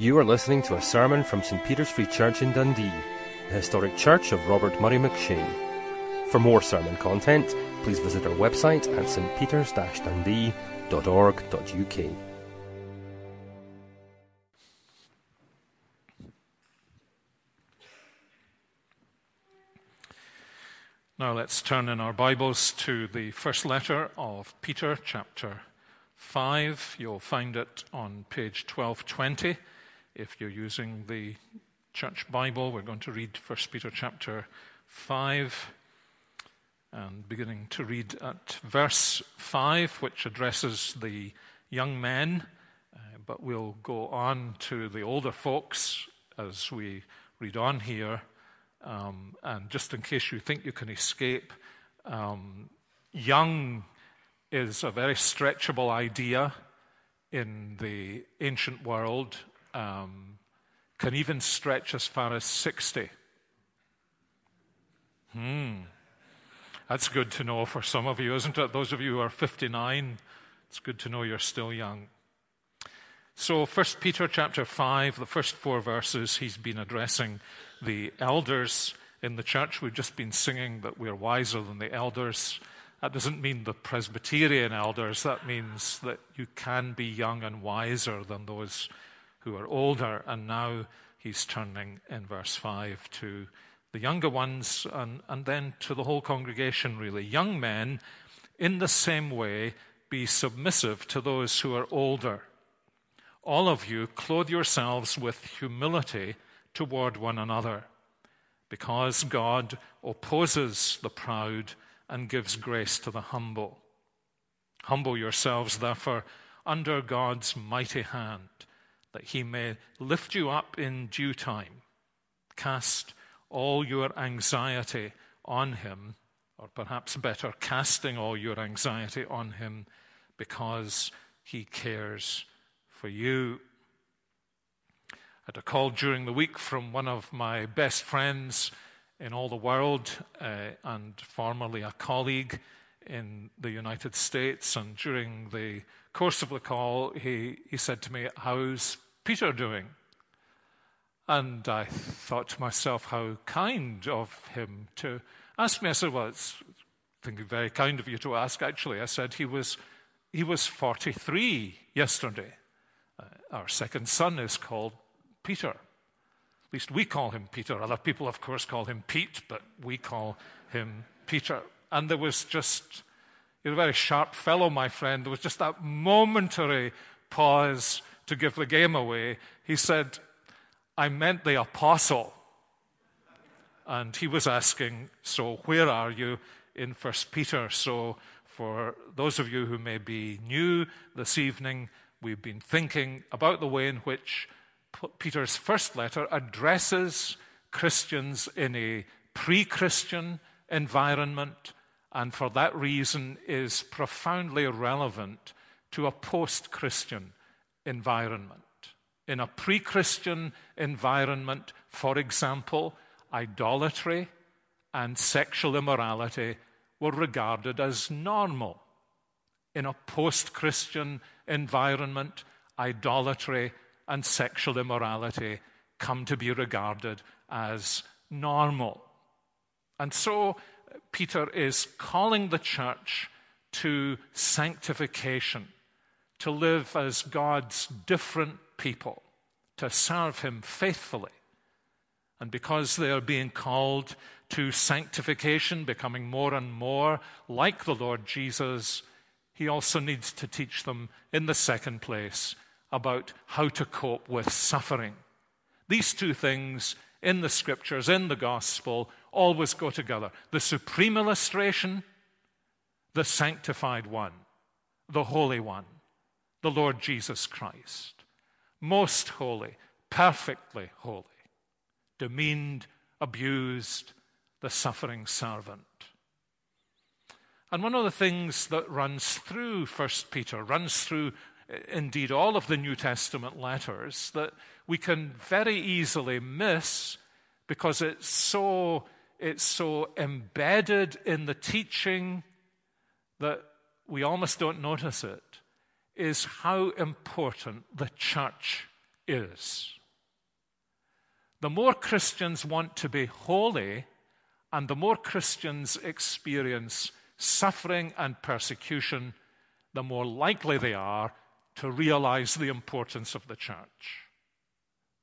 You are listening to a sermon from St Peter's Free Church in Dundee, the historic church of Robert Murray McCheyne. For more sermon content, please visit our website at stpeters-dundee.org.uk. Now let's turn in our Bibles to the first letter of Peter, chapter 5. You'll find it on page 1220 if you're using the church Bible, we're going to read 1 Peter chapter 5 and beginning to read at verse 5, which addresses the young men, uh, but we'll go on to the older folks as we read on here. Um, and just in case you think you can escape, um, young is a very stretchable idea in the ancient world um, can even stretch as far as 60. Hmm. That's good to know for some of you, isn't it? Those of you who are 59, it's good to know you're still young. So, 1 Peter chapter 5, the first four verses, he's been addressing the elders in the church. We've just been singing that we're wiser than the elders. That doesn't mean the Presbyterian elders, that means that you can be young and wiser than those who are older, and now he's turning in verse 5 to the younger ones and, and then to the whole congregation, really. Young men, in the same way, be submissive to those who are older. All of you, clothe yourselves with humility toward one another, because God opposes the proud and gives grace to the humble. Humble yourselves, therefore, under God's mighty hand that he may lift you up in due time. Cast all your anxiety on him, or perhaps better, casting all your anxiety on him because he cares for you. I had a call during the week from one of my best friends in all the world uh, and formerly a colleague in the United States. And during the course of the call, he, he said to me, How's Peter doing? And I thought to myself, how kind of him to ask me. I said, Well, it's very kind of you to ask, actually. I said, He was, he was 43 yesterday. Uh, our second son is called Peter. At least we call him Peter. Other people, of course, call him Pete, but we call him Peter. And there was just, you're a very sharp fellow, my friend. There was just that momentary pause to give the game away. He said, I meant the apostle. And he was asking, So where are you in First Peter? So for those of you who may be new this evening, we've been thinking about the way in which Peter's first letter addresses Christians in a pre Christian environment and for that reason is profoundly relevant to a post Christian environment. In a pre Christian environment, for example, idolatry and sexual immorality were regarded as normal. In a post Christian environment, idolatry and sexual immorality come to be regarded as normal. And so uh, Peter is calling the church to sanctification, to live as God's different people, to serve Him faithfully. And because they are being called to sanctification, becoming more and more like the Lord Jesus, He also needs to teach them, in the second place, about how to cope with suffering. These two things in the scriptures, in the gospel, always go together the supreme illustration, the sanctified one, the holy one, the Lord Jesus Christ. Most holy, perfectly holy, demeaned, abused, the suffering servant. And one of the things that runs through First Peter, runs through eh, indeed all of the New Testament letters that we can very easily miss because it's so, it's so embedded in the teaching that we almost don't notice it, is how important the church is. The more Christians want to be holy, and the more Christians experience suffering and persecution, the more likely they are to realize the importance of the church.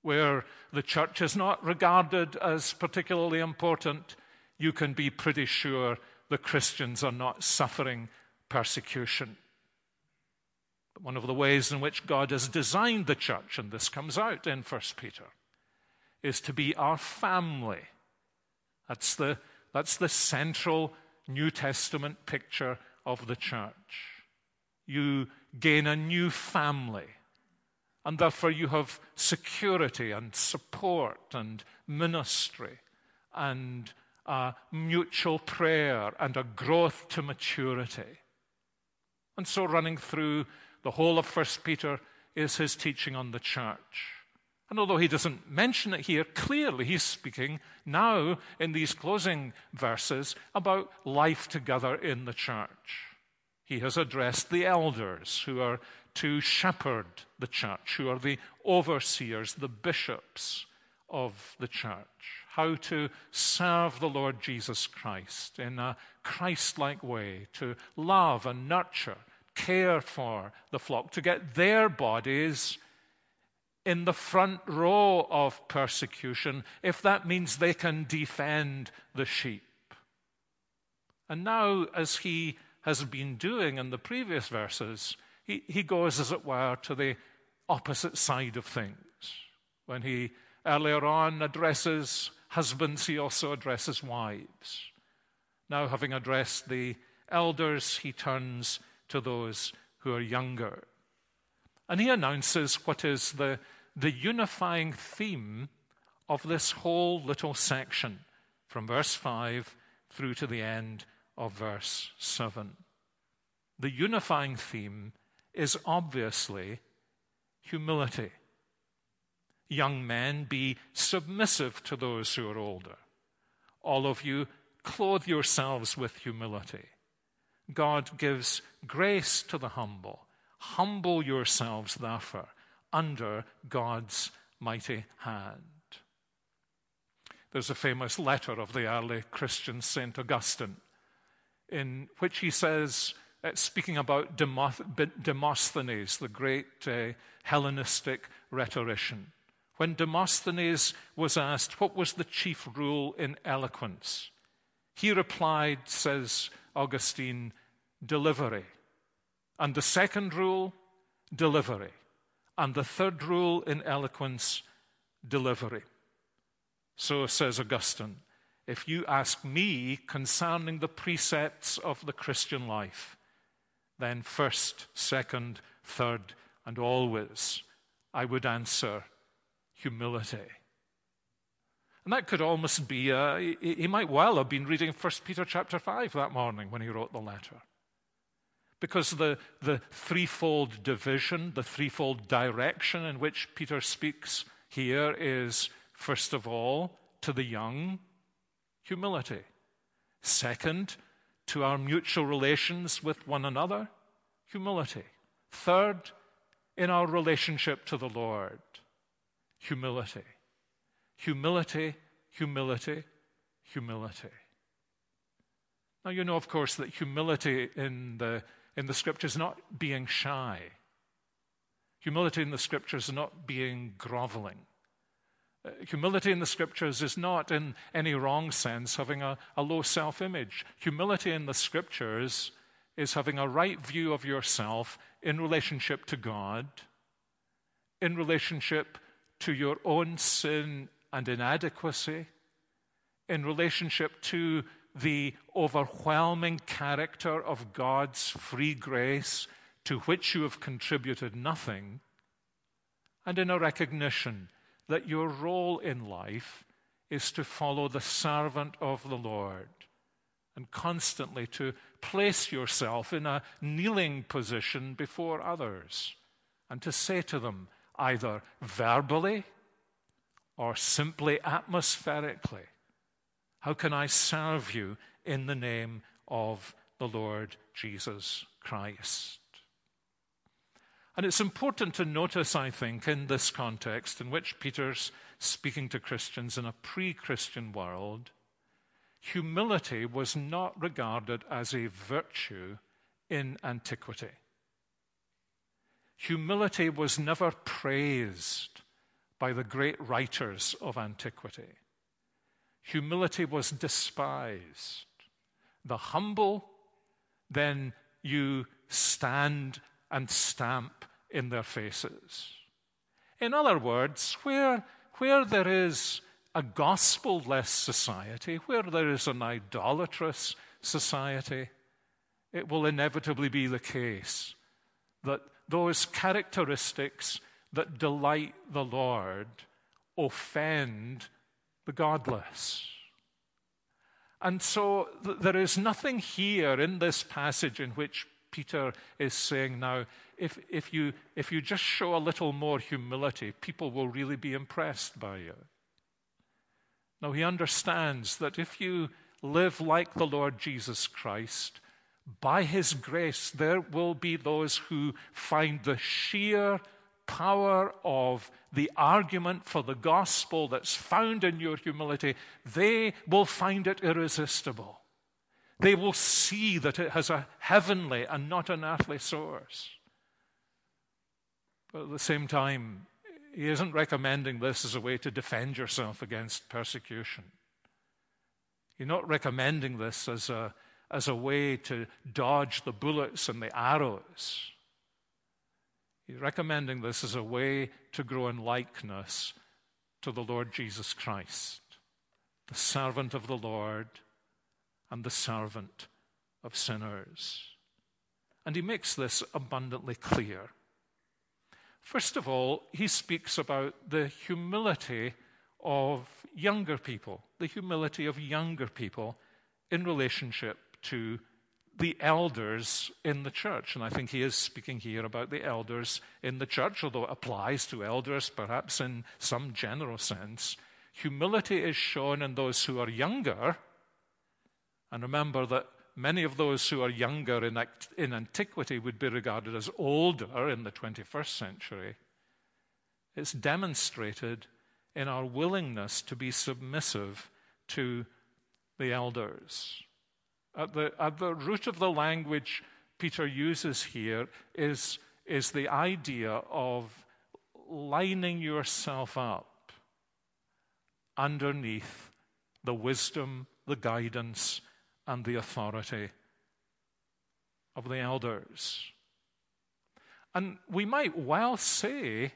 Where the church is not regarded as particularly important, you can be pretty sure the Christians are not suffering persecution. One of the ways in which God has designed the church, and this comes out in 1 Peter, is to be our family. That's the, that's the central New Testament picture of the church. You gain a new family, and therefore you have security and support and ministry and a mutual prayer and a growth to maturity. And so, running through the whole of First Peter is his teaching on the church. And although he doesn't mention it here, clearly he's speaking now in these closing verses about life together in the church. He has addressed the elders who are to shepherd the church, who are the overseers, the bishops of the church, how to serve the Lord Jesus Christ in a Christ like way, to love and nurture, care for the flock, to get their bodies in the front row of persecution if that means they can defend the sheep. And now, as he has been doing in the previous verses, he, he goes, as it were, to the opposite side of things. When he earlier on addresses husbands, he also addresses wives. Now, having addressed the elders, he turns to those who are younger. And he announces what is the the unifying theme of this whole little section from verse 5 through to the end of verse 7. The unifying theme is obviously humility. Young men, be submissive to those who are older. All of you, clothe yourselves with humility. God gives grace to the humble. Humble yourselves, therefore, under God's mighty hand. There's a famous letter of the early Christian St. Augustine in which he says, uh, speaking about Demosthenes, the great uh, Hellenistic rhetorician, when Demosthenes was asked what was the chief rule in eloquence, he replied, says Augustine, delivery. And the second rule, delivery. And the third rule in eloquence, delivery. So says Augustine if you ask me concerning the precepts of the Christian life, then first, second, third, and always I would answer humility. And that could almost be, uh, he might well have been reading 1 Peter chapter 5 that morning when he wrote the letter. Because the, the threefold division, the threefold direction in which Peter speaks here is, first of all, to the young, humility. Second, to our mutual relations with one another, humility. Third, in our relationship to the Lord, humility. Humility, humility, humility. Now, you know, of course, that humility in the in the scriptures is not being shy. Humility in the scriptures is not being groveling. Uh, humility in the scriptures is not, in any wrong sense, having a, a low self image. Humility in the scriptures is having a right view of yourself in relationship to God, in relationship to your own sin and inadequacy, in relationship to the overwhelming character of God's free grace to which you have contributed nothing, and in a recognition that your role in life is to follow the servant of the Lord and constantly to place yourself in a kneeling position before others and to say to them, either verbally or simply atmospherically, how can I serve you in the name of the Lord Jesus Christ? And it's important to notice, I think, in this context in which Peter's speaking to Christians in a pre Christian world, humility was not regarded as a virtue in antiquity. Humility was never praised by the great writers of antiquity. Humility was despised. The humble, then you stand and stamp in their faces. In other words, where, where there is a gospel less society, where there is an idolatrous society, it will inevitably be the case that those characteristics that delight the Lord offend the godless. And so th- there is nothing here in this passage in which Peter is saying now, if, if, you, if you just show a little more humility, people will really be impressed by you. Now, he understands that if you live like the Lord Jesus Christ, by his grace, there will be those who find the sheer power of the argument for the gospel that's found in your humility, they will find it irresistible. They will see that it has a heavenly and not an earthly source. But at the same time, he isn't recommending this as a way to defend yourself against persecution. You're not recommending this as a, as a way to dodge the bullets and the arrows. He's recommending this as a way to grow in likeness to the Lord Jesus Christ, the servant of the Lord and the servant of sinners. And he makes this abundantly clear. First of all, he speaks about the humility of younger people, the humility of younger people in relationship to the elders in the church. And I think he is speaking here about the elders in the church, although it applies to elders perhaps in some general sense. Humility is shown in those who are younger. And remember that many of those who are younger in, act- in antiquity would be regarded as older in the 21st century. It's demonstrated in our willingness to be submissive to the elders. At the, at the root of the language Peter uses here is, is the idea of lining yourself up underneath the wisdom, the guidance, and the authority of the elders. And we might well say,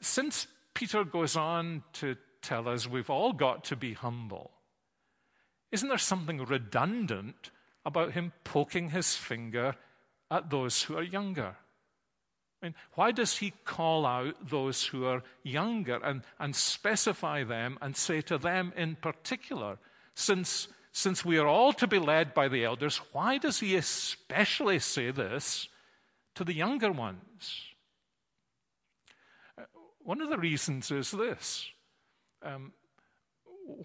since Peter goes on to tell us we've all got to be humble, isn't there something redundant about him poking his finger at those who are younger? I mean, why does he call out those who are younger and, and specify them and say to them in particular, since, since we are all to be led by the elders, why does he especially say this to the younger ones? Uh, one of the reasons is this. Um,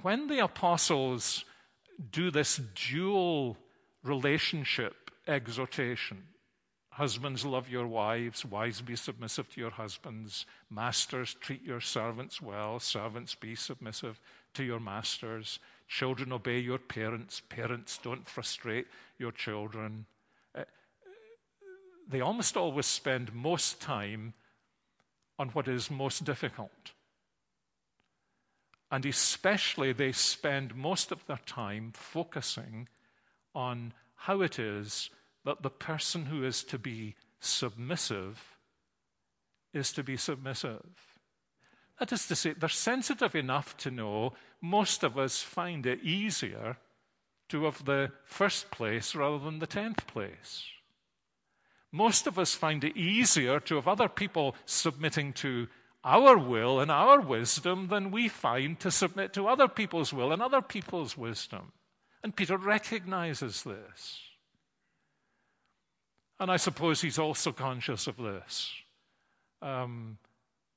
when the apostles do this dual relationship exhortation. Husbands, love your wives. Wives, be submissive to your husbands. Masters, treat your servants well. Servants, be submissive to your masters. Children, obey your parents. Parents, don't frustrate your children. Uh, they almost always spend most time on what is most difficult. And especially, they spend most of their time focusing on how it is that the person who is to be submissive is to be submissive. That is to say, they're sensitive enough to know most of us find it easier to have the first place rather than the tenth place. Most of us find it easier to have other people submitting to our will and our wisdom than we find to submit to other people's will and other people's wisdom. And Peter recognizes this. And I suppose he's also conscious of this. Um,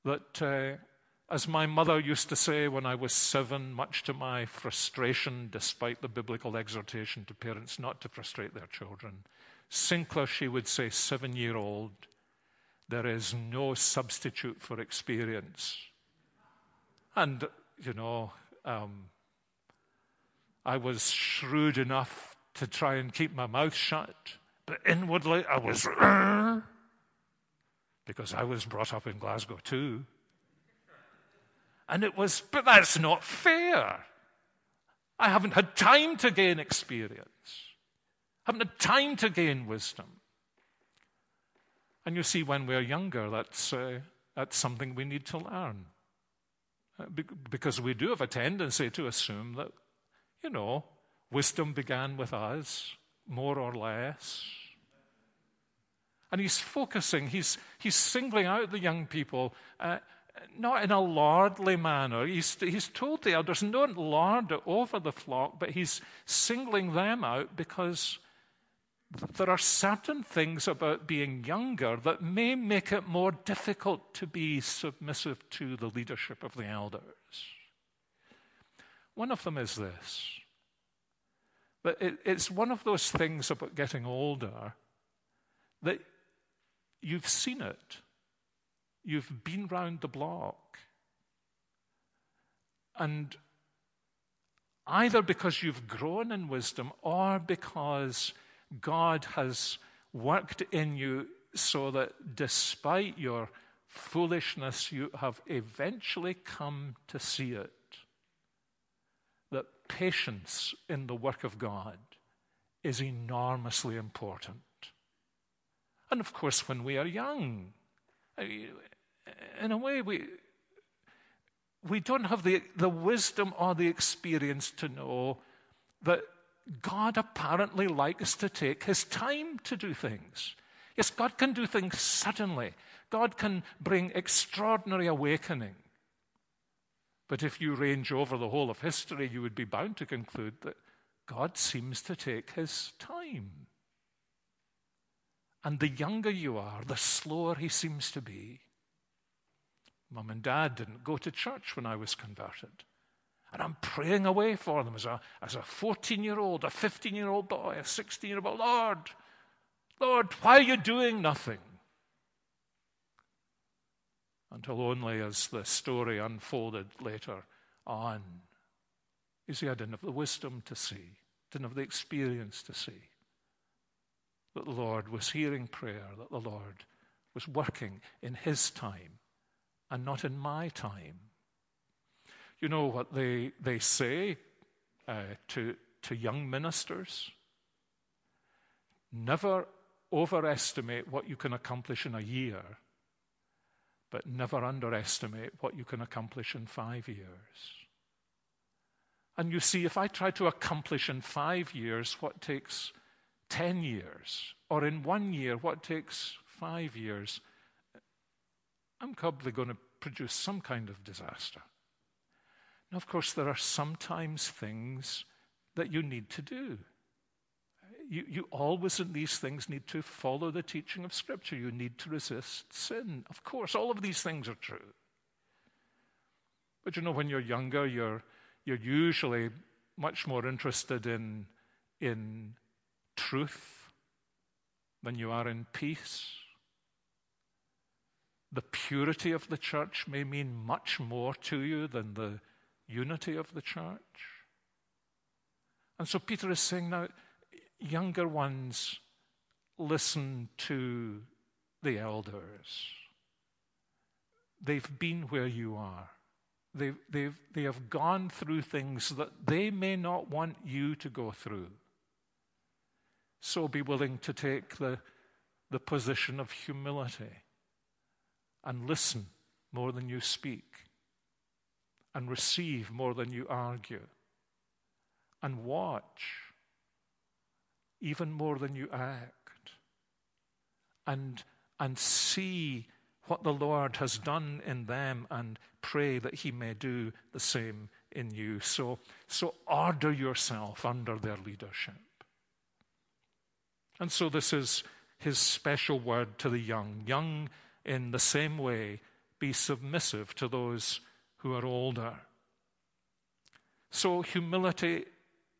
that, uh, as my mother used to say when I was seven, much to my frustration, despite the biblical exhortation to parents not to frustrate their children, Sinclair, she would say, seven year old, there is no substitute for experience. And, you know, um, I was shrewd enough to try and keep my mouth shut, but inwardly I was, because I was brought up in Glasgow too. And it was, but that's not fair. I haven't had time to gain experience. I haven't had time to gain wisdom. And you see, when we're younger, that's, uh, that's something we need to learn. Uh, because we do have a tendency to assume that, you know, wisdom began with us, more or less. And he's focusing, he's, he's singling out the young people, uh, not in a lordly manner. He's, he's told the elders, don't lord it over the flock, but he's singling them out because there are certain things about being younger that may make it more difficult to be submissive to the leadership of the elders. One of them is this that it, it's one of those things about getting older that you've seen it, you've been round the block. And either because you've grown in wisdom or because God has worked in you so that despite your foolishness, you have eventually come to see it. That patience in the work of God is enormously important. And of course, when we are young, in a way, we, we don't have the, the wisdom or the experience to know that God apparently likes to take his time to do things. Yes, God can do things suddenly. God can bring extraordinary awakening. But if you range over the whole of history, you would be bound to conclude that God seems to take his time. And the younger you are, the slower he seems to be. Mum and dad didn't go to church when I was converted. And I'm praying away for them as a, as a 14 year old, a 15 year old boy, a 16 year old. Lord, Lord, why are you doing nothing? Until only as the story unfolded later on, you see, I didn't have the wisdom to see, didn't have the experience to see that the Lord was hearing prayer, that the Lord was working in His time and not in my time. You know what they, they say uh, to, to young ministers? Never overestimate what you can accomplish in a year, but never underestimate what you can accomplish in five years. And you see, if I try to accomplish in five years what takes 10 years, or in one year what takes five years, I'm probably going to produce some kind of disaster. Now, of course, there are sometimes things that you need to do. You, you always, in these things, need to follow the teaching of Scripture. You need to resist sin. Of course, all of these things are true. But you know, when you're younger, you're, you're usually much more interested in, in truth than you are in peace. The purity of the church may mean much more to you than the unity of the church. And so Peter is saying now, younger ones, listen to the elders. They've been where you are. They've, they've, they have gone through things that they may not want you to go through. So be willing to take the, the position of humility and listen more than you speak and receive more than you argue, and watch even more than you act, and, and see what the Lord has done in them and pray that He may do the same in you. So, so order yourself under their leadership. And so this is His special word to the young. Young, in the same way, be submissive to those who are older. So, humility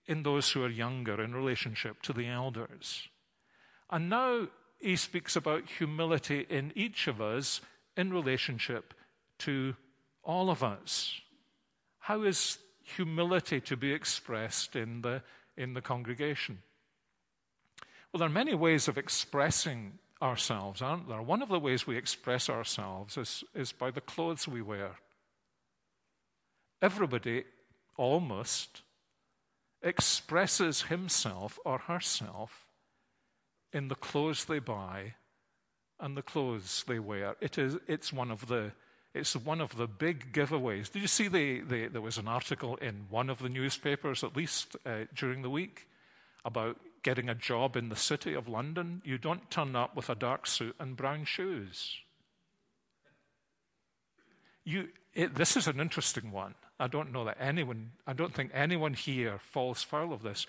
in those who are younger in relationship to the elders. And now he speaks about humility in each of us in relationship to all of us. How is humility to be expressed in the, in the congregation? Well, there are many ways of expressing ourselves, aren't there? One of the ways we express ourselves is, is by the clothes we wear. Everybody almost expresses himself or herself in the clothes they buy and the clothes they wear. It is, it's, one of the, it's one of the big giveaways. Did you see the, the, there was an article in one of the newspapers, at least uh, during the week, about getting a job in the city of London? You don't turn up with a dark suit and brown shoes. You, it, this is an interesting one. I don't know that anyone, I don't think anyone here falls foul of this.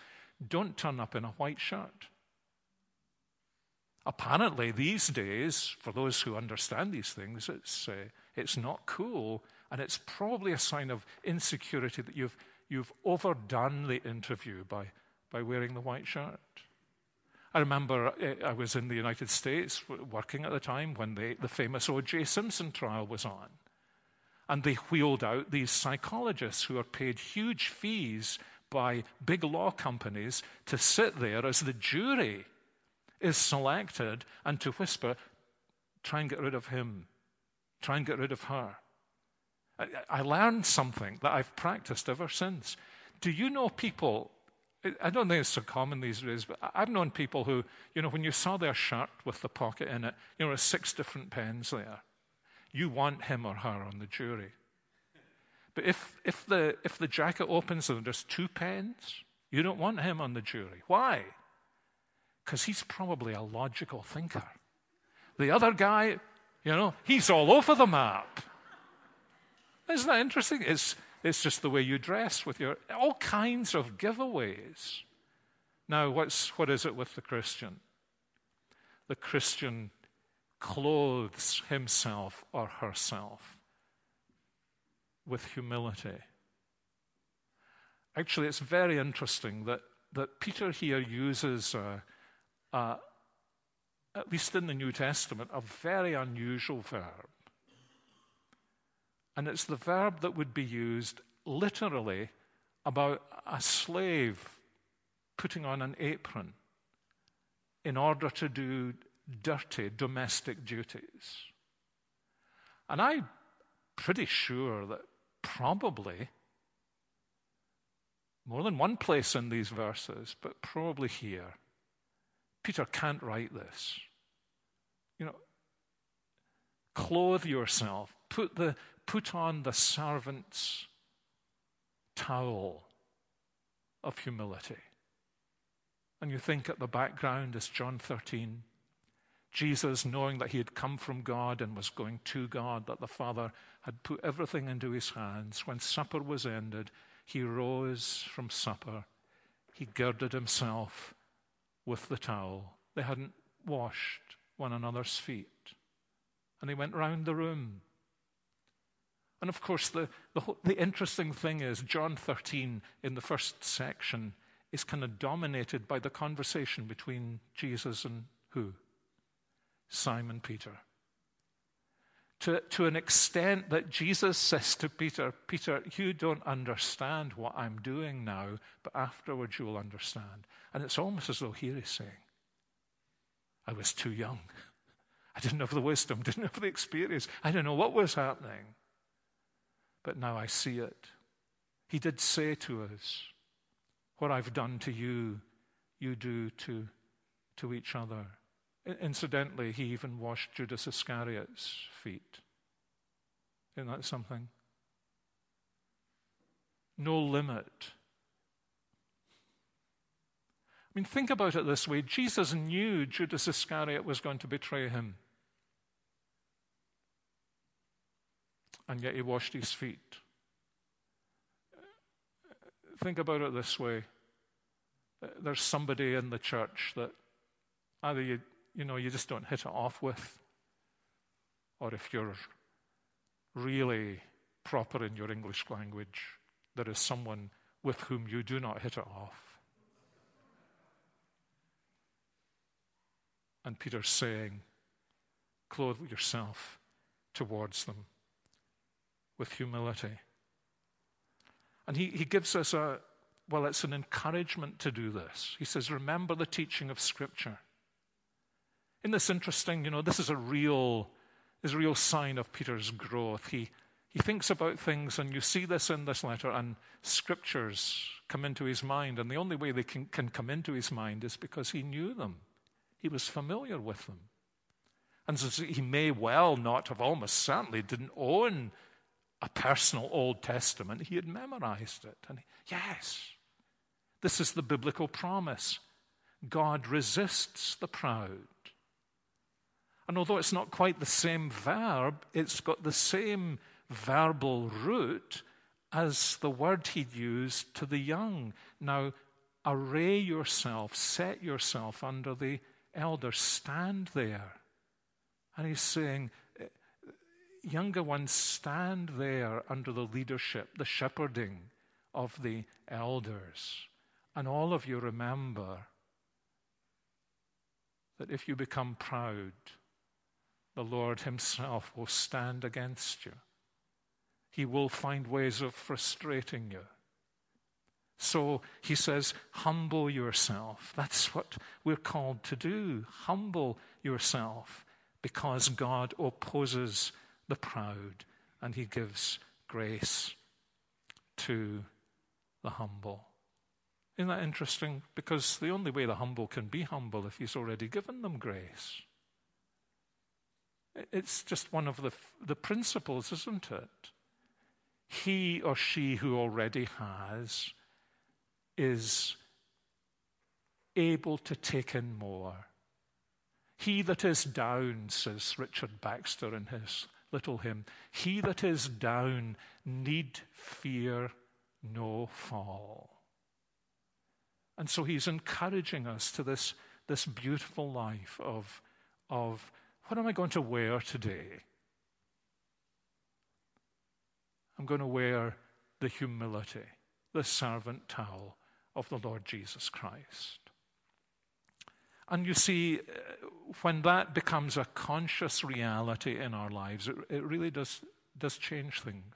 Don't turn up in a white shirt. Apparently, these days, for those who understand these things, it's, uh, it's not cool, and it's probably a sign of insecurity that you've, you've overdone the interview by, by wearing the white shirt. I remember uh, I was in the United States working at the time when the, the famous O.J. Simpson trial was on. And they wheeled out these psychologists who are paid huge fees by big law companies to sit there as the jury is selected and to whisper, try and get rid of him, try and get rid of her. I, I learned something that I've practiced ever since. Do you know people? I don't think it's so common these days, but I've known people who, you know, when you saw their shirt with the pocket in it, you know, six different pens there you want him or her on the jury. But if, if, the, if the jacket opens and there's two pens, you don't want him on the jury. Why? Because he's probably a logical thinker. The other guy, you know, he's all over the map. Isn't that interesting? It's, it's just the way you dress with your all kinds of giveaways. Now, what's, what is it with the Christian? The Christian clothes himself or herself with humility. Actually, it's very interesting that, that Peter here uses, a, a, at least in the New Testament, a very unusual verb. And it's the verb that would be used literally about a slave putting on an apron in order to do dirty domestic duties. And I'm pretty sure that probably more than one place in these verses, but probably here, Peter can't write this. You know, clothe yourself, put, the, put on the servant's towel of humility. And you think at the background is John 13. Jesus, knowing that he had come from God and was going to God, that the Father had put everything into his hands, when supper was ended, he rose from supper. He girded himself with the towel. They hadn't washed one another's feet. And he went round the room. And of course, the, the, the interesting thing is, John 13 in the first section is kind of dominated by the conversation between Jesus and who? Simon Peter. To, to an extent that Jesus says to Peter, Peter, you don't understand what I'm doing now, but afterwards you'll understand. And it's almost as though here he's saying, I was too young. I didn't have the wisdom, didn't have the experience. I didn't know what was happening. But now I see it. He did say to us, What I've done to you, you do to, to each other. Incidentally, he even washed Judas Iscariot's feet. Isn't that something? No limit. I mean, think about it this way Jesus knew Judas Iscariot was going to betray him. And yet he washed his feet. Think about it this way there's somebody in the church that either you you know, you just don't hit it off with. Or if you're really proper in your English language, there is someone with whom you do not hit it off. And Peter's saying, clothe yourself towards them with humility. And he, he gives us a, well, it's an encouragement to do this. He says, remember the teaching of Scripture. Isn't this interesting? You know, this is a real, is a real sign of Peter's growth. He, he thinks about things, and you see this in this letter, and scriptures come into his mind. And the only way they can, can come into his mind is because he knew them, he was familiar with them. And so he may well not have, almost certainly didn't own a personal Old Testament. He had memorized it. And he, yes, this is the biblical promise God resists the proud. And although it's not quite the same verb, it's got the same verbal root as the word he'd used to the young. Now, array yourself, set yourself under the elder, stand there. And he's saying, eh, younger ones, stand there under the leadership, the shepherding of the elders. And all of you remember that if you become proud, the Lord Himself will stand against you. He will find ways of frustrating you. So he says, humble yourself. That's what we're called to do. Humble yourself because God opposes the proud and he gives grace to the humble. Isn't that interesting? Because the only way the humble can be humble if he's already given them grace. It's just one of the, the principles, isn't it? He or she who already has is able to take in more. He that is down, says Richard Baxter in his little hymn, he that is down need fear no fall. And so he's encouraging us to this, this beautiful life of, of what am I going to wear today? I'm going to wear the humility, the servant towel of the Lord Jesus Christ. And you see, uh, when that becomes a conscious reality in our lives, it, it really does, does change things.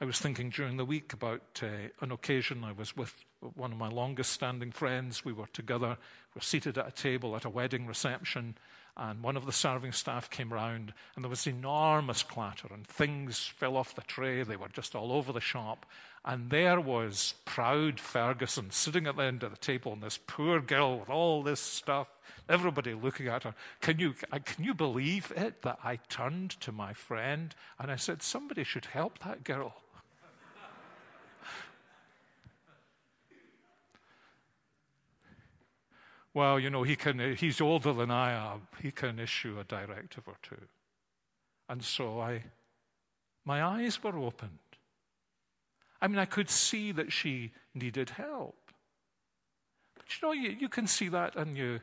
I was thinking during the week about uh, an occasion I was with one of my longest standing friends. We were together, we were seated at a table at a wedding reception, and one of the serving staff came round, and there was enormous clatter, and things fell off the tray. They were just all over the shop. And there was proud Ferguson sitting at the end of the table, and this poor girl with all this stuff, everybody looking at her. Can you, uh, can you believe it that I turned to my friend and I said, Somebody should help that girl? Well, you know, he can, he's older than I am. He can issue a directive or two. And so I, my eyes were opened. I mean, I could see that she needed help. But you know, you, you can see that and you,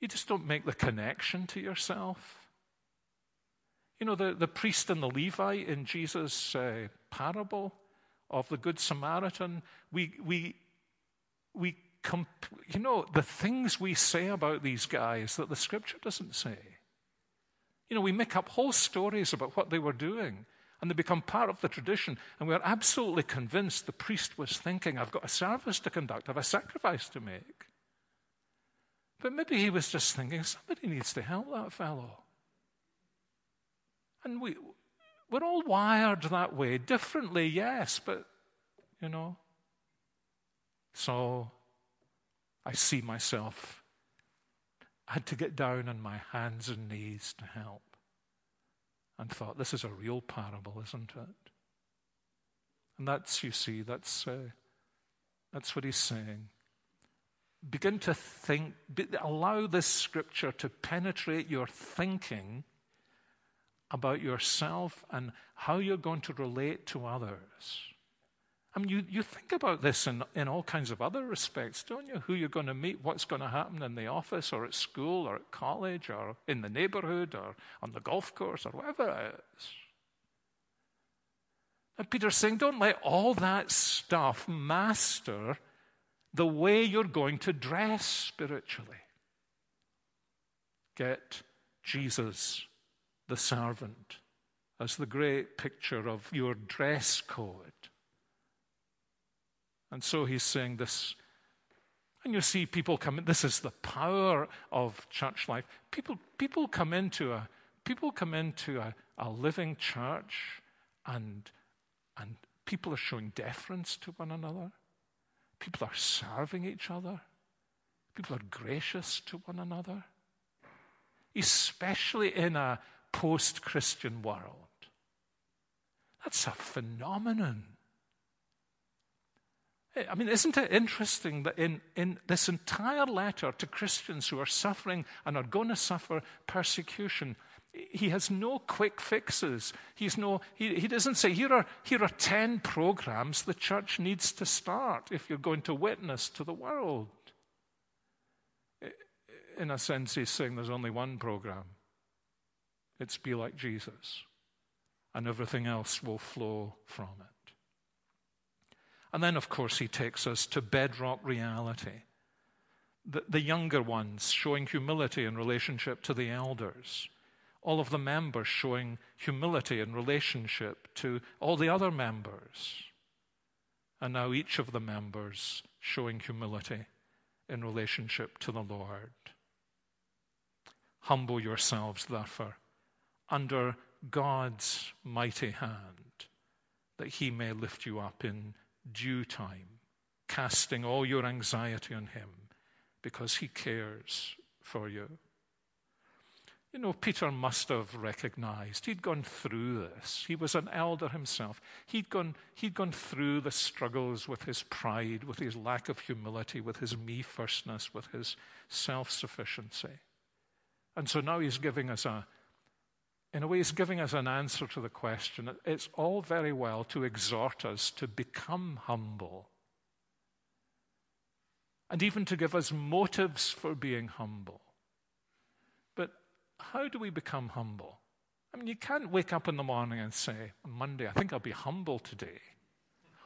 you just don't make the connection to yourself. You know, the, the priest and the Levite in Jesus' uh, parable of the Good Samaritan, we, we, we comp- you know, the things we say about these guys that the scripture doesn't say. You know, we make up whole stories about what they were doing, and they become part of the tradition, and we're absolutely convinced the priest was thinking, I've got a service to conduct, I've a sacrifice to make. But maybe he was just thinking, somebody needs to help that fellow. And we, we're all wired that way, differently, yes, but, you know. So I see myself. I had to get down on my hands and knees to help. And thought, this is a real parable, isn't it? And that's, you see, that's, uh, that's what he's saying. Begin to think, be, allow this scripture to penetrate your thinking about yourself and how you're going to relate to others. I mean, you, you think about this in, in all kinds of other respects, don't you? Who you're going to meet, what's going to happen in the office or at school or at college or in the neighborhood or on the golf course or whatever it is. And Peter's saying, don't let all that stuff master the way you're going to dress spiritually. get Jesus, the servant, as the great picture of your dress code. And so he's saying this. And you see people come in. This is the power of church life. People, people come into a people come into a, a living church and and people are showing deference to one another. People are serving each other. People are gracious to one another. Especially in a post Christian world. That's a phenomenon. I mean, isn't it interesting that in, in this entire letter to Christians who are suffering and are going to suffer persecution, he has no quick fixes. He's no, he, he doesn't say, here are, here are 10 programs the church needs to start if you're going to witness to the world. In a sense, he's saying there's only one program it's be like Jesus, and everything else will flow from it. And then, of course, he takes us to bedrock reality. The, the younger ones showing humility in relationship to the elders all of the members showing humility in relationship to all the other members. And now each of the members showing humility in relationship to the Lord. Humble yourselves, therefore, under God's mighty hand, that he may lift you up in due time, casting all your anxiety on him, because he cares for you. You know, Peter must have recognized he'd gone through this. He was an elder himself. He'd gone, he'd gone through the struggles with his pride, with his lack of humility, with his me firstness, with his self sufficiency. And so now he's giving us a, in a way, he's giving us an answer to the question. It's all very well to exhort us to become humble and even to give us motives for being humble But how do we become humble? I mean, you can't wake up in the morning and say, Monday, I think I'll be humble today,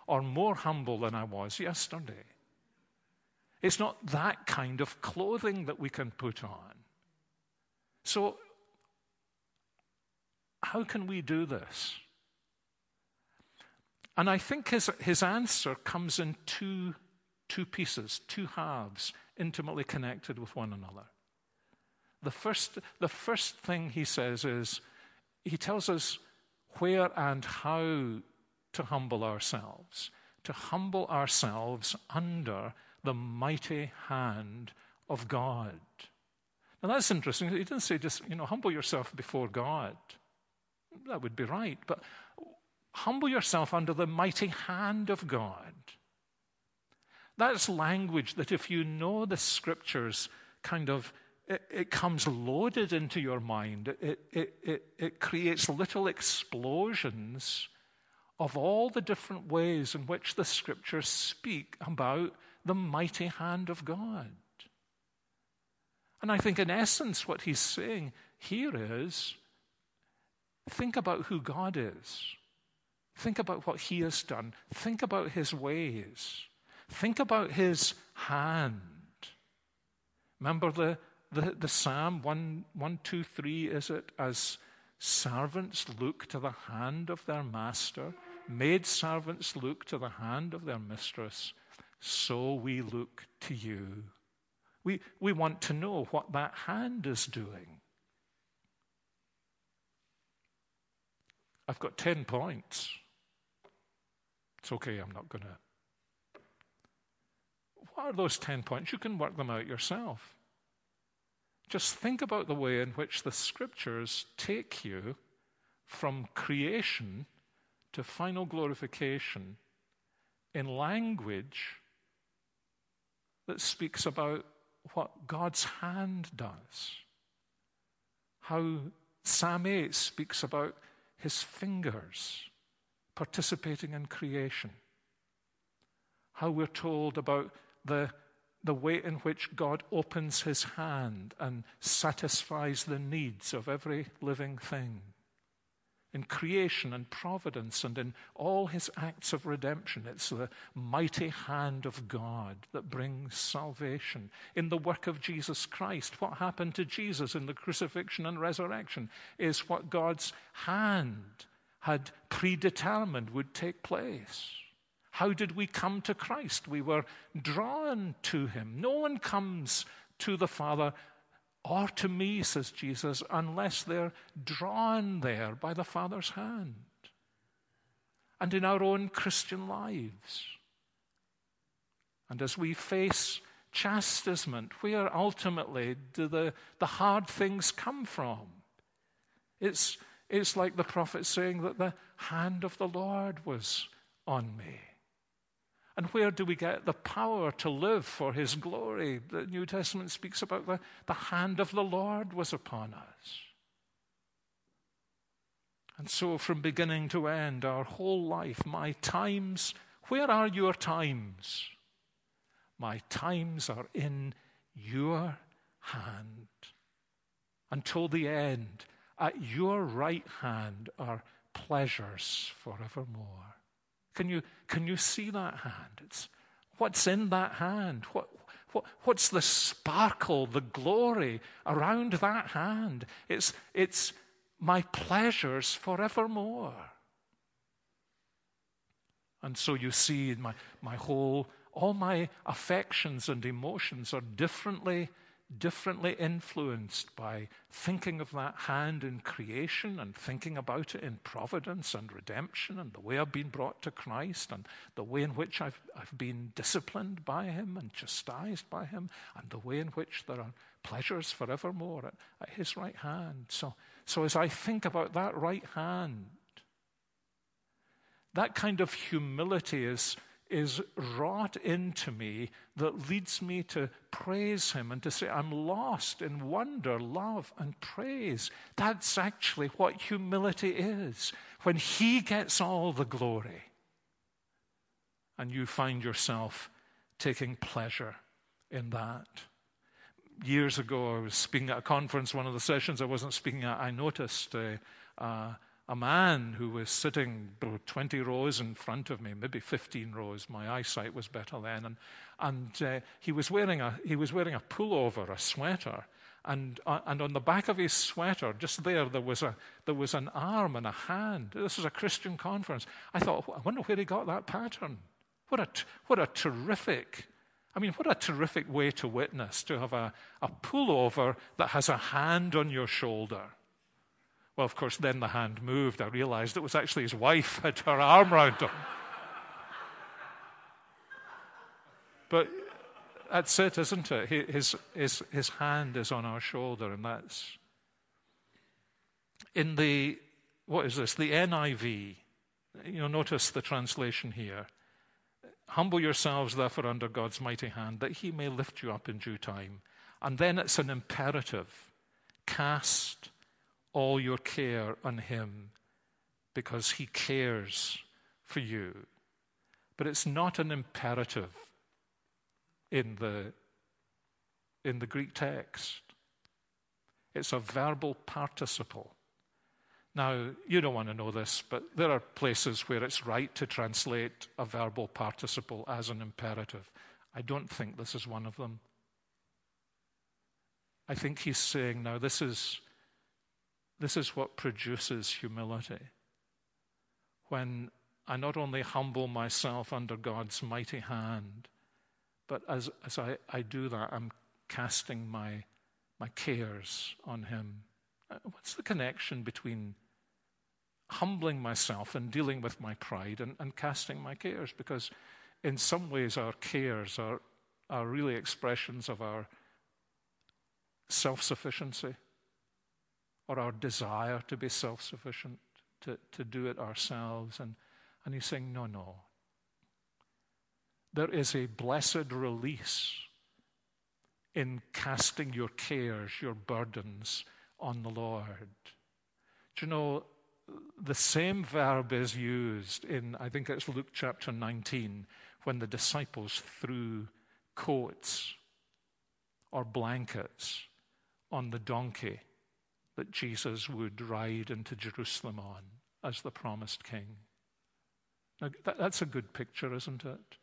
or more humble than I was yesterday. It's not that kind of clothing that we can put on. So, how can we do this? And I think his, his answer comes in two, two pieces, two halves, intimately connected with one another. The first, the first thing he says is he tells us where and how to humble ourselves, to humble ourselves under the mighty hand of God. Now that's interesting. He didn't say just, you know, humble yourself before God. That would be right. But humble yourself under the mighty hand of God. That's language that if you know the scriptures kind of it, it comes loaded into your mind. It, it, it, it creates little explosions of all the different ways in which the scriptures speak about the mighty hand of God. And I think, in essence, what he's saying here is think about who God is. Think about what he has done. Think about his ways. Think about his hand. Remember the, the, the psalm 1, 1, 2, 3, is it? As servants look to the hand of their master, maid servants look to the hand of their mistress, so we look to you. We, we want to know what that hand is doing. I've got 10 points. It's okay, I'm not going to. What are those 10 points? You can work them out yourself. Just think about the way in which the scriptures take you from creation to final glorification in language that speaks about what God's hand does. How Psalm 8 speaks about his fingers participating in creation. How we're told about the the way in which God opens his hand and satisfies the needs of every living thing in creation and providence and in all his acts of redemption. It's the mighty hand of God that brings salvation. In the work of Jesus Christ, what happened to Jesus in the crucifixion and resurrection is what God's hand had predetermined would take place. How did we come to Christ? We were drawn to him. No one comes to the Father or to me, says Jesus, unless they're drawn there by the Father's hand. And in our own Christian lives. And as we face chastisement, where ultimately do the, the hard things come from? It's, it's like the prophet saying that the hand of the Lord was on me. And where do we get the power to live for his glory? The New Testament speaks about the, the hand of the Lord was upon us. And so, from beginning to end, our whole life, my times, where are your times? My times are in your hand. Until the end, at your right hand are pleasures forevermore. Can you, can you see that hand? It's, what's in that hand? What, what, what's the sparkle, the glory around that hand? It's, it's my pleasures forevermore. And so you see, my, my whole, all my affections and emotions are differently differently influenced by thinking of that hand in creation and thinking about it in providence and redemption and the way I've been brought to Christ and the way in which I've, I've been disciplined by Him and chastised by Him and the way in which there are pleasures forevermore at, at His right hand. So, so as I think about that right hand, that kind of humility is is wrought into me that leads me to praise Him and to say, I'm lost in wonder, love, and praise. That's actually what humility is. When He gets all the glory and you find yourself taking pleasure in that. Years ago, I was speaking at a conference, one of the sessions I wasn't speaking at, I noticed. Uh, uh, a man who was sitting 20 rows in front of me, maybe 15 rows. My eyesight was better then. And, and uh, he, was wearing a, he was wearing a pullover, a sweater. And, uh, and on the back of his sweater, just there, there was, a, there was an arm and a hand. This was a Christian conference. I thought, I wonder where he got that pattern. What a, what a terrific, I mean, what a terrific way to witness, to have a, a pullover that has a hand on your shoulder. Well, of course, then the hand moved. I realized it was actually his wife had her arm around him. but that's it, isn't it? His, his, his hand is on our shoulder, and that's. In the, what is this? The NIV. You notice the translation here. Humble yourselves, therefore, under God's mighty hand, that he may lift you up in due time. And then it's an imperative cast all your care on Him because He cares for you. But it's not an imperative in the, in the Greek text, it's a verbal participle. Now, you don't want to know this, but there are places where it's right to translate a verbal participle as an imperative. I don't think this is one of them. I think he's saying, now, this is this is what produces humility. When I not only humble myself under God's mighty hand, but as, as I, I do that, I'm casting my, my cares on Him. Uh, what's the connection between humbling myself and dealing with my pride and, and casting my cares? Because in some ways, our cares are, are really expressions of our self sufficiency or our desire to be self sufficient, to, to do it ourselves. And, and he's saying, no, no. There is a blessed release in casting your cares, your burdens on the Lord. Do you know, the same verb is used in, I think it's Luke chapter 19, when the disciples threw coats or blankets on the donkey that Jesus would ride into Jerusalem on. as the promised king. Now, that, that's a good picture, isn't it?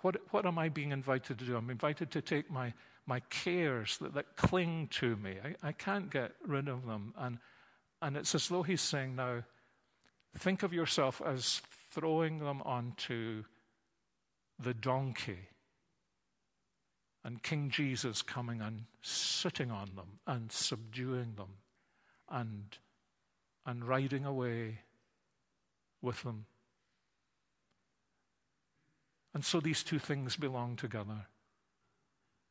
What, what am I being invited to do? I'm invited to take my, my cares that, that cling to me. I, I can't get rid of them. And, and it's as though he's saying now, think of yourself as throwing them onto the donkey and King Jesus coming and sitting on them and subduing them and, and riding away with them. And so these two things belong together.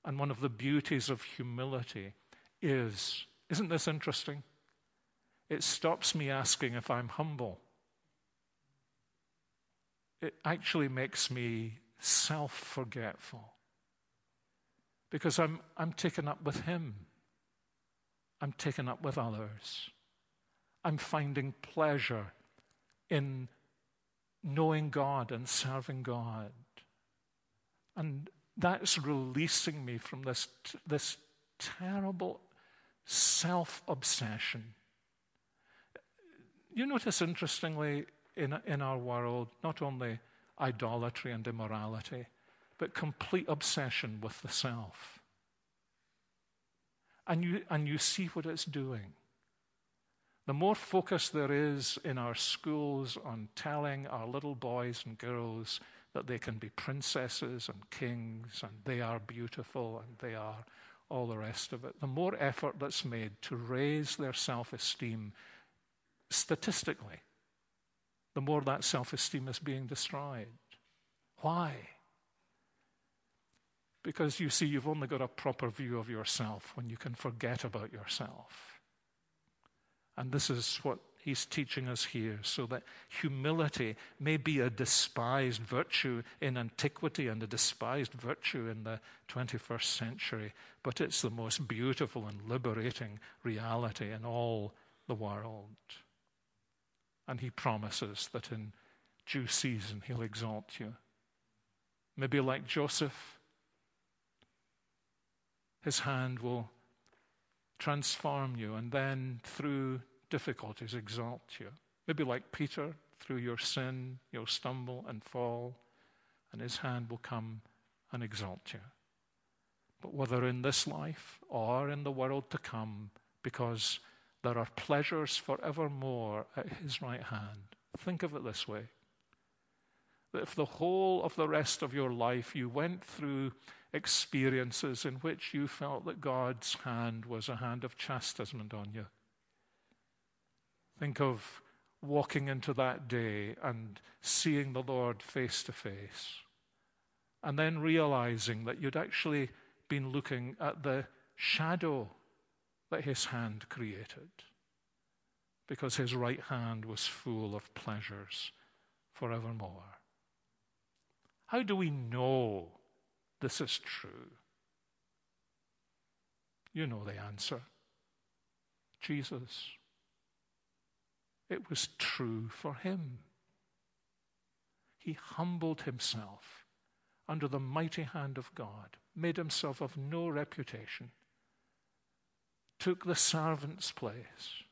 And one of the beauties of humility is, isn't this interesting? It stops me asking if I'm humble. It actually makes me self forgetful because I'm, I'm taken up with Him. I'm taken up with others. I'm finding pleasure in knowing God and serving God. And that's releasing me from this, this terrible self obsession. You notice, interestingly, in, in our world, not only idolatry and immorality, but complete obsession with the self. And you, and you see what it's doing. The more focus there is in our schools on telling our little boys and girls that they can be princesses and kings and they are beautiful and they are all the rest of it, the more effort that's made to raise their self esteem statistically, the more that self esteem is being destroyed. Why? Because you see, you've only got a proper view of yourself when you can forget about yourself. And this is what he's teaching us here, so that humility may be a despised virtue in antiquity and a despised virtue in the 21st century, but it's the most beautiful and liberating reality in all the world. And he promises that in due season he'll exalt you. Maybe like Joseph, his hand will transform you and then through difficulties exalt you. Maybe like Peter, through your sin, you'll stumble and fall, and his hand will come and exalt you. But whether in this life or in the world to come, because there are pleasures forevermore at his right hand, think of it this way that if the whole of the rest of your life you went through experiences in which you felt that God's hand was a hand of chastisement on you, Think of walking into that day and seeing the Lord face to face, and then realizing that you'd actually been looking at the shadow that His hand created, because His right hand was full of pleasures forevermore. How do we know this is true? You know the answer Jesus. It was true for him. He humbled himself under the mighty hand of God, made himself of no reputation, took the servant's place,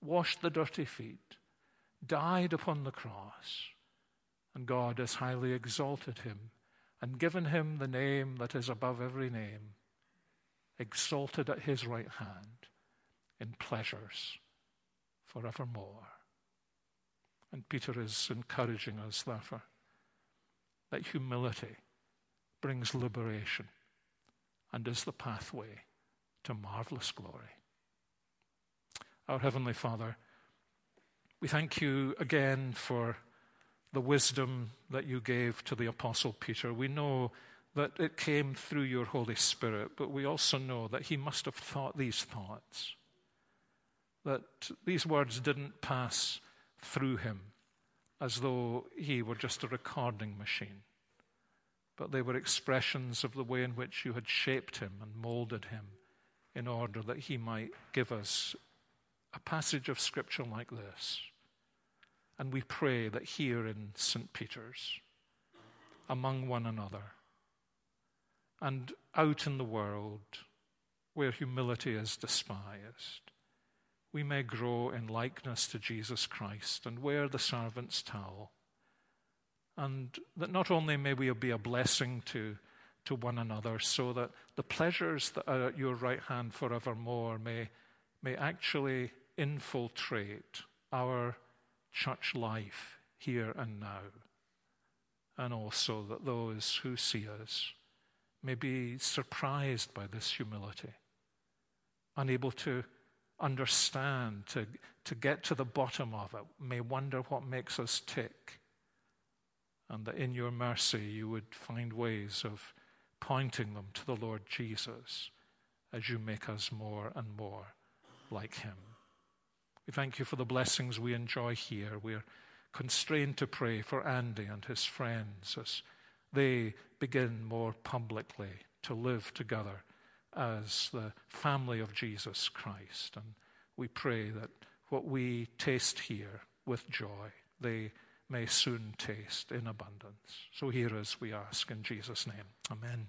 washed the dirty feet, died upon the cross, and God has highly exalted him and given him the name that is above every name, exalted at his right hand in pleasures forevermore. And Peter is encouraging us, therefore, that humility brings liberation and is the pathway to marvelous glory. Our Heavenly Father, we thank you again for the wisdom that you gave to the Apostle Peter. We know that it came through your Holy Spirit, but we also know that he must have thought these thoughts, that these words didn't pass through him as though he were just a recording machine. But they were expressions of the way in which you had shaped him and molded him in order that he might give us a passage of Scripture like this. And we pray that here in St. Peter's, among one another, and out in the world where humility is despised, we may grow in likeness to Jesus Christ and wear the servant's towel. And that not only may we be a blessing to, to one another, so that the pleasures that are at your right hand forevermore may, may actually infiltrate our church life here and now. And also that those who see us may be surprised by this humility, unable to understand, to, to get to the bottom of it, may wonder what makes us tick. And that in your mercy you would find ways of pointing them to the Lord Jesus as you make us more and more like him. We thank you for the blessings we enjoy here. We're constrained to pray for Andy and his friends as they begin more publicly to live together as the family of Jesus Christ. And we pray that what we taste here with joy, they may soon taste in abundance. So hear us, we ask, in Jesus' name. Amen.